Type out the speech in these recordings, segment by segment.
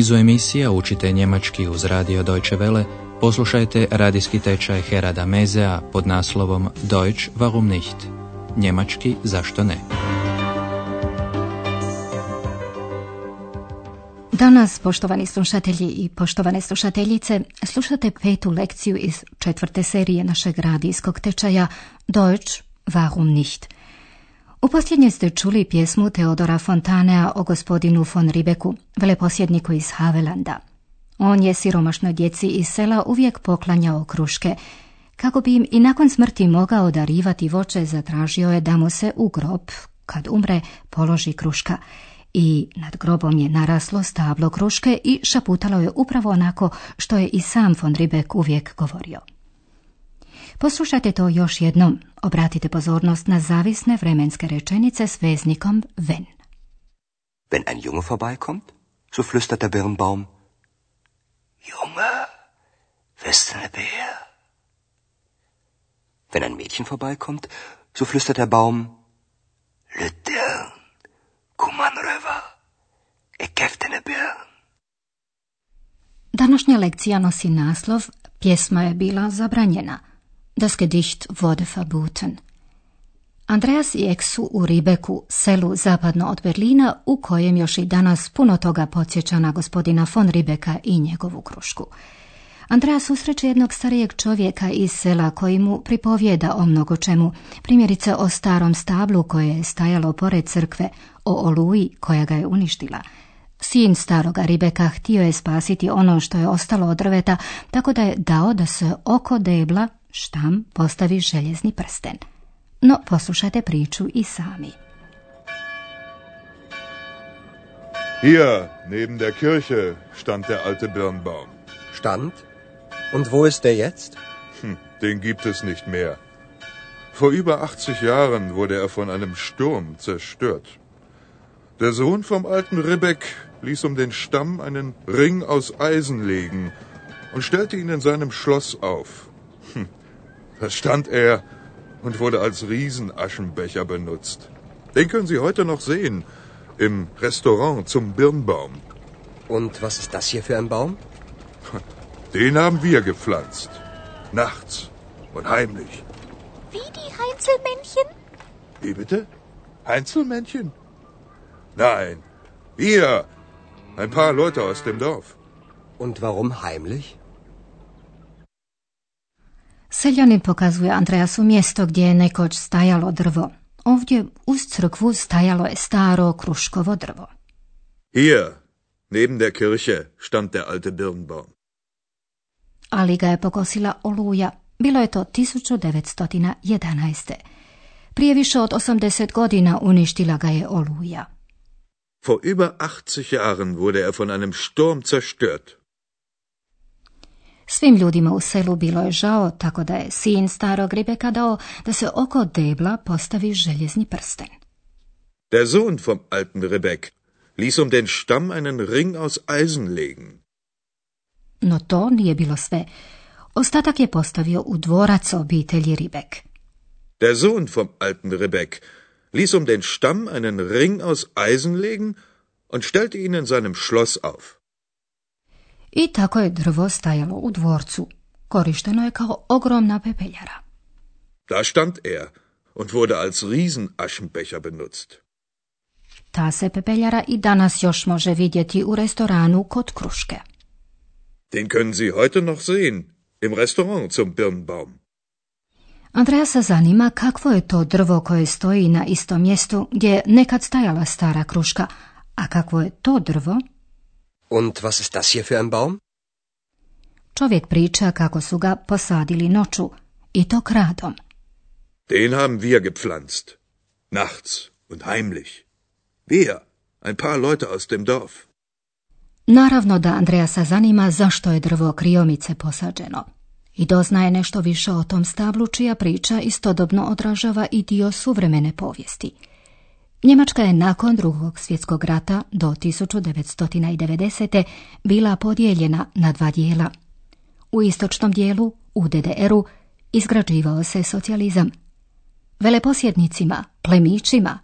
nizu emisija učite njemački uz radio Deutsche Welle, poslušajte radijski tečaj Herada Mezea pod naslovom Deutsch warum nicht? Njemački zašto ne? Danas, poštovani slušatelji i poštovane slušateljice, slušate petu lekciju iz četvrte serije našeg radijskog tečaja Deutsch warum nicht? U posljednje ste čuli pjesmu Teodora Fontanea o gospodinu von Ribeku, veleposjedniku iz Havelanda. On je siromašnoj djeci iz sela uvijek poklanjao kruške. Kako bi im i nakon smrti mogao darivati voće, zatražio je da mu se u grob, kad umre, položi kruška. I nad grobom je naraslo stablo kruške i šaputalo je upravo onako što je i sam von Ribek uvijek govorio. Poslušajte to još jednom. Obratite pozornost na zavisne vremenske rečenice s veznikom wenn. Wenn ein Junge vorbeikommt, so flüstert der Birnbaum, Junge, bist du ne Bär? Wenn ein Mädchen vorbeikommt, so flüstert der Baum, Lütern, komm an rüber, ich geb dir ne Birn. Današnja lekcija nosi naslov Pjesma je bila zabranjena – Das Gedicht wurde verboten. Andreas i Ek su u Ribeku, selu zapadno od Berlina, u kojem još i danas puno toga podsjeća na gospodina von Ribeka i njegovu krušku. Andreas susreće jednog starijeg čovjeka iz sela koji mu pripovijeda o mnogo čemu, primjerice o starom stablu koje je stajalo pored crkve, o oluji koja ga je uništila. Sin staroga Ribeka htio je spasiti ono što je ostalo od drveta, tako da je dao da se oko debla štam postavi željezni prsten. No, poslušajte priču i sami. Hier, neben der Kirche, stand der alte Birnbaum. Stand? Und wo ist der jetzt? Hm, den gibt es nicht mehr. Vor über 80 Jahren wurde er von einem Sturm zerstört. Der Sohn vom alten Ribbeck ließ um den Stamm einen Ring aus Eisen legen und stellte ihn in seinem Schloss auf. Hm, da stand er und wurde als Riesenaschenbecher benutzt. Den können Sie heute noch sehen im Restaurant zum Birnbaum. Und was ist das hier für ein Baum? Den haben wir gepflanzt. Nachts und heimlich. Wie die Heinzelmännchen? Wie bitte? Heinzelmännchen? Nein, wir. Ein paar Leute aus dem Dorf. Und warum heimlich? Seljanin pokazuje Andreasu mjesto gdje je nekoć stajalo drvo. Ovdje uz crkvu stajalo je staro kruškovo drvo. Hier, neben der Kirche, stand der alte Birnbaum. Ali ga je pokosila oluja. Bilo je to 1911. Prije više od 80 godina uništila ga je oluja. Vor über 80 Jahren wurde er von einem Sturm zerstört. Svim ljudima u selu bilo je žao, tako da je sin starog Ribeka dao da se oko debla postavi željezni prsten. Der Sohn vom alten Rebek ließ um den Stamm einen Ring aus Eisen legen. No to nije bilo sve. Ostatak je postavio u dvorac obitelji Ribek. Der Sohn vom alten Rebek ließ um den Stamm einen Ring aus Eisen legen und stellte ihn in seinem Schloss auf. I tako je drvo stajalo u dvorcu. Korišteno je kao ogromna pepeljara. Da stand er und wurde als Riesenaschenbecher benutzt. Ta se pepeljara i danas još može vidjeti u restoranu kod Kruške. Den können Sie heute noch sehen, im Restaurant zum Birnbaum. Andreja se zanima kakvo je to drvo koje stoji na istom mjestu gdje je nekad stajala stara kruška, a kakvo je to drvo Und was ist das hier für ein Baum? Čovjek priča kako su ga posadili noću, i to kradom. Den haben wir gepflanzt. Nachts und heimlich. Wir, ein paar Leute aus dem Dorf. Naravno da Andreasa zanima zašto je drvo kriomice posađeno. I doznaje nešto više o tom stablu čija priča istodobno odražava i dio suvremene povijesti – Njemačka je nakon drugog svjetskog rata do 1990. bila podijeljena na dva dijela. U istočnom dijelu, u DDR-u, izgrađivao se socijalizam. Veleposjednicima, plemićima,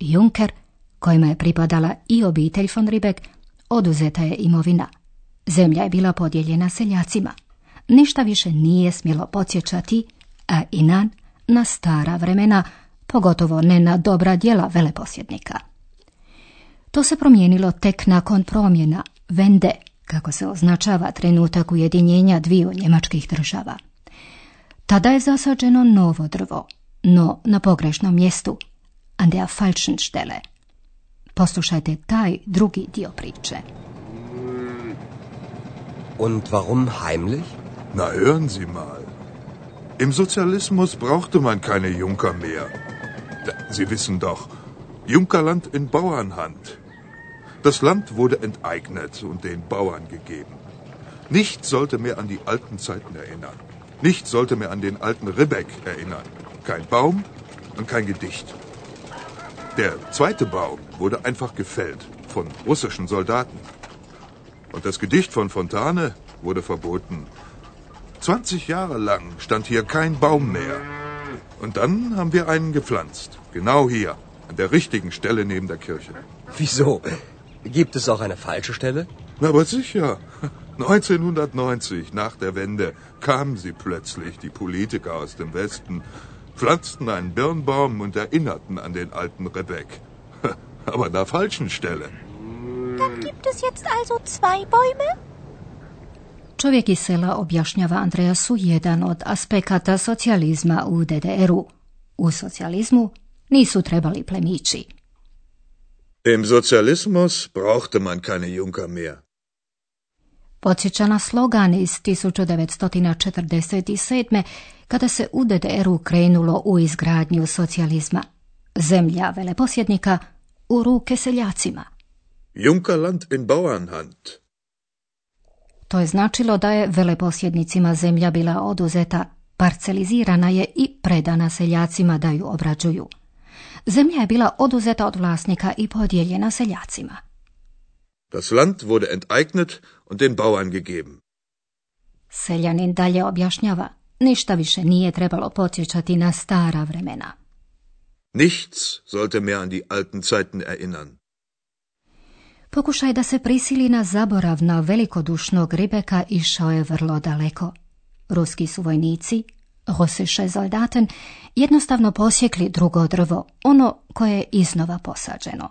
Juncker, kojima je pripadala i obitelj von Ribek, oduzeta je imovina. Zemlja je bila podijeljena seljacima. Ništa više nije smjelo podsjećati, a Inan na stara vremena, pogotovo ne na dobra djela veleposjednika. To se promijenilo tek nakon promjena Vende, kako se označava trenutak ujedinjenja dviju njemačkih država. Tada je zasađeno novo drvo, no na pogrešnom mjestu, an der falschen Stelle. Poslušajte taj drugi dio priče. Und warum heimlich? Na, hören Sie mal. Im Sozialismus brauchte man keine Junker mehr. Sie wissen doch, Junkerland in Bauernhand. Das Land wurde enteignet und den Bauern gegeben. Nichts sollte mehr an die alten Zeiten erinnern. Nichts sollte mehr an den alten Ribbeck erinnern. Kein Baum und kein Gedicht. Der zweite Baum wurde einfach gefällt von russischen Soldaten. Und das Gedicht von Fontane wurde verboten. 20 Jahre lang stand hier kein Baum mehr. Und dann haben wir einen gepflanzt. Genau hier, an der richtigen Stelle neben der Kirche. Wieso? Gibt es auch eine falsche Stelle? Na, aber sicher. 1990, nach der Wende, kamen sie plötzlich, die Politiker aus dem Westen, pflanzten einen Birnbaum und erinnerten an den alten Rebek. Aber an der falschen Stelle. Dann gibt es jetzt also zwei Bäume? Čovjek iz sela objašnjava Andreasu jedan od aspekata socijalizma u DDR-u. U socijalizmu nisu trebali plemići. Im Sozialismus brauchte man keine Junker mehr. Podsjeća na slogan iz 1947. kada se u DDR-u krenulo u izgradnju socijalizma. Zemlja veleposjednika u ruke seljacima. Junkerland in Bauernhand. To je značilo da je veleposjednicima zemlja bila oduzeta, parcelizirana je i predana seljacima da ju obrađuju. Zemlja je bila oduzeta od vlasnika i podijeljena seljacima. Das Land wurde enteignet und den Bauern gegeben. Seljanin dalje objašnjava, ništa više nije trebalo podsjećati na stara vremena. Nichts sollte mehr an die alten Zeiten erinnern. Pokušaj da se prisili na zaborav na velikodušnog Ribeka išao je vrlo daleko. Ruski su vojnici, russische Soldaten, jednostavno posjekli drugo drvo, ono koje je iznova posađeno.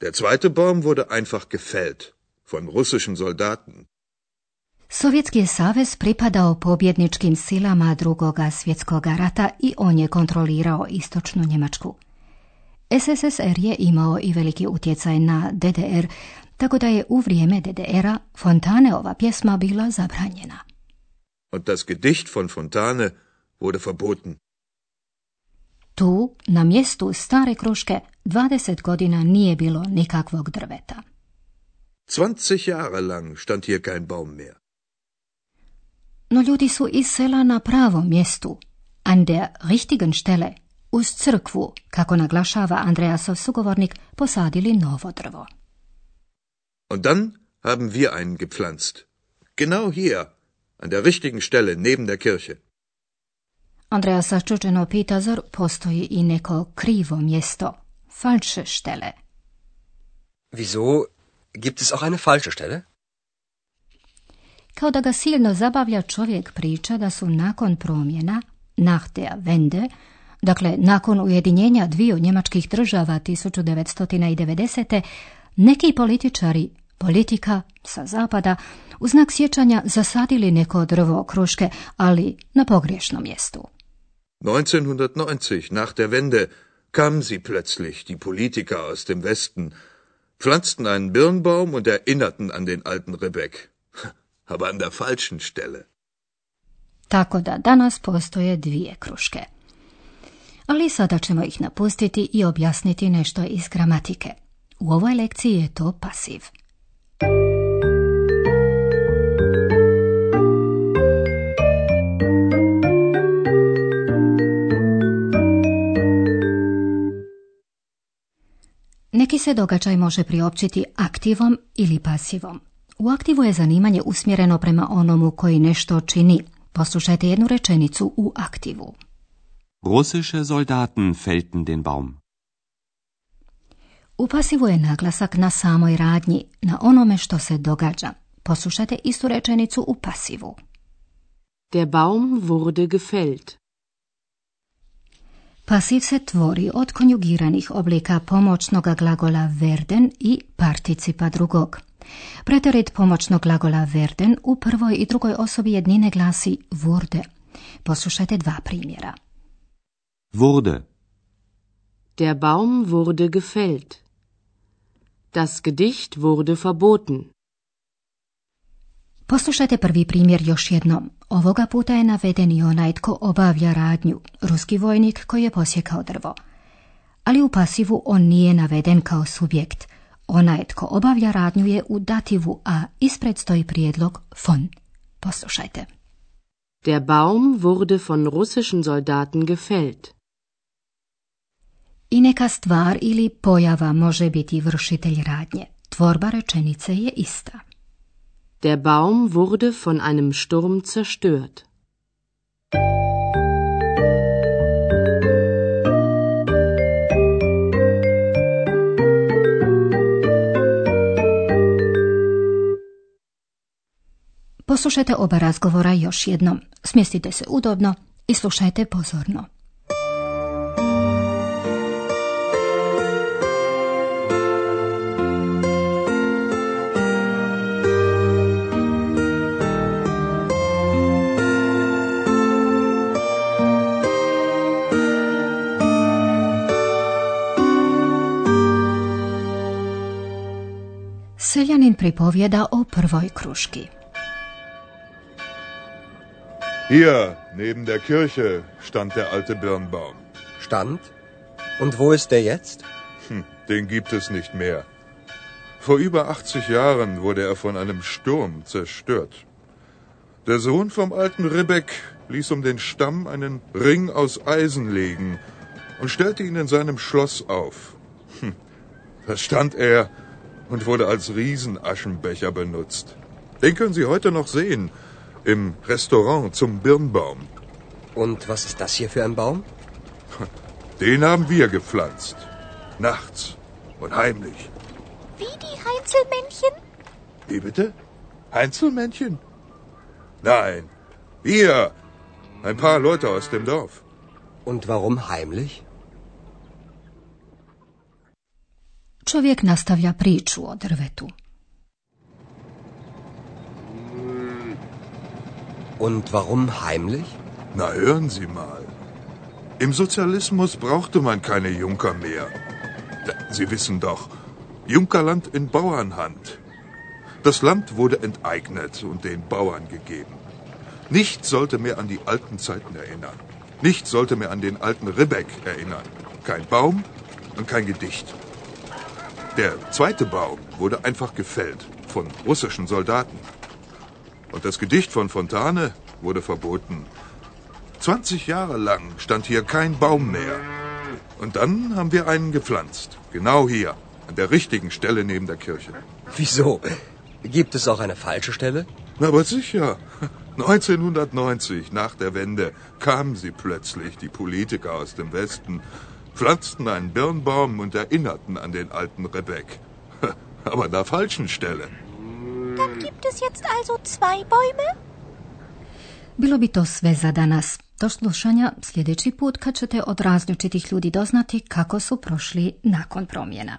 Der zweite Baum wurde einfach gefällt von russischen Soldaten. Sovjetski je savez pripadao pobjedničkim silama drugoga svjetskog rata i on je kontrolirao istočnu Njemačku. SSSR je imao i veliki utjecaj na DDR, tako da je u vrijeme DDR-a Fontaneova pjesma bila zabranjena. Und das Gedicht von Fontane wurde verboten. Tu, na mjestu stare kruške, 20 godina nije bilo nikakvog drveta. 20 Jahre lang stand hier kein Baum mehr. No ljudi su iz sela na pravom mjestu, an der richtigen Stelle, uz crkvu, kako naglašava Andreasov sugovornik, posadili novo drvo. Und dann haben wir einen gepflanzt. Genau hier, an der richtigen Stelle neben der Kirche. Andreas začuđeno pita zar postoji i neko krivo mjesto, falsche Stelle. Wieso? Gibt es auch eine falsche Stelle? Kao da ga silno zabavlja čovjek priča da su nakon promjena, nach der Wende, dakle nakon ujedinjenja dviju njemačkih država 1990. neki političari, politika sa zapada, u znak sjećanja zasadili neko drvo kruške, ali na pogriješnom mjestu. 1990, nach der Wende, kamen sie plötzlich, die Politiker aus dem Westen, pflanzten einen Birnbaum und erinnerten an den alten Rebek. Aber an der falschen Stelle. Tako da danas postoje dvije kruške. Ali sada ćemo ih napustiti i objasniti nešto iz gramatike. U ovoj lekciji je to pasiv. Neki se događaj može priopćiti aktivom ili pasivom. U aktivu je zanimanje usmjereno prema onomu koji nešto čini. Poslušajte jednu rečenicu u aktivu. Russische Soldaten fällten den Baum. U pasivu je naglasak na samoj radnji, na onome što se događa. Poslušajte istu rečenicu u pasivu. Der Baum wurde gefällt. Pasiv se tvori od konjugiranih oblika pomoćnog glagola werden i participa drugog. Preterit pomoćnog glagola werden u prvoj i drugoj osobi jednine glasi wurde. Poslušajte dva primjera. Wurde. Der Baum wurde gefällt. Das Gedicht wurde verboten. Poslušajte prvi primjer još jednom. Ovoga puta je naveden i onaj tko obavlja radnju, ruski vojnik koji je posjekao drvo. Ali u pasivu on nije naveden kao subjekt. Onaj tko obavlja radnju je u dativu, a ispred stoji prijedlog von. Poslušajte. Der Baum wurde von russischen Soldaten gefällt. I neka stvar ili pojava može biti vršitelj radnje. Tvorba rečenice je ista. Der Baum wurde von einem Sturm zerstört. Poslušajte oba razgovora još jednom. Smjestite se udobno i slušajte pozorno. Seljanin pripovjeda o prvoj kruški. Hier, neben der Kirche, stand der alte Birnbaum. Stand? Und wo ist der jetzt? Hm, den gibt es nicht mehr. Vor über 80 Jahren wurde er von einem Sturm zerstört. Der Sohn vom alten Ribbeck ließ um den Stamm einen Ring aus Eisen legen und stellte ihn in seinem Schloss auf. Hm, da stand er und wurde als Riesenaschenbecher benutzt. Den können Sie heute noch sehen im Restaurant zum Birnbaum. Und was ist das hier für ein Baum? Den haben wir gepflanzt. Nachts und heimlich. Wie die Heinzelmännchen? Wie bitte? Einzelmännchen? Nein, wir. Ein paar Leute aus dem Dorf. Und warum heimlich? Čovjek nastavlja priču o drvetu. Und warum heimlich? Na hören Sie mal. Im Sozialismus brauchte man keine Junker mehr. Sie wissen doch, Junkerland in Bauernhand. Das Land wurde enteignet und den Bauern gegeben. Nichts sollte mehr an die alten Zeiten erinnern. Nichts sollte mehr an den alten Ribbeck erinnern. Kein Baum und kein Gedicht. Der zweite Baum wurde einfach gefällt von russischen Soldaten. Und das Gedicht von Fontane wurde verboten. 20 Jahre lang stand hier kein Baum mehr. Und dann haben wir einen gepflanzt. Genau hier, an der richtigen Stelle neben der Kirche. Wieso? Gibt es auch eine falsche Stelle? Na, aber sicher. 1990, nach der Wende, kamen sie plötzlich, die Politiker aus dem Westen, pflanzten einen Birnbaum und erinnerten an den alten Rebek. Aber an der falschen Stelle. Dann gibt es jetzt also zwei Bäume? Bilo bi to sve za danas. Do slušanja sljedeći put kad ćete od različitih ljudi doznati kako su prošli nakon promjena.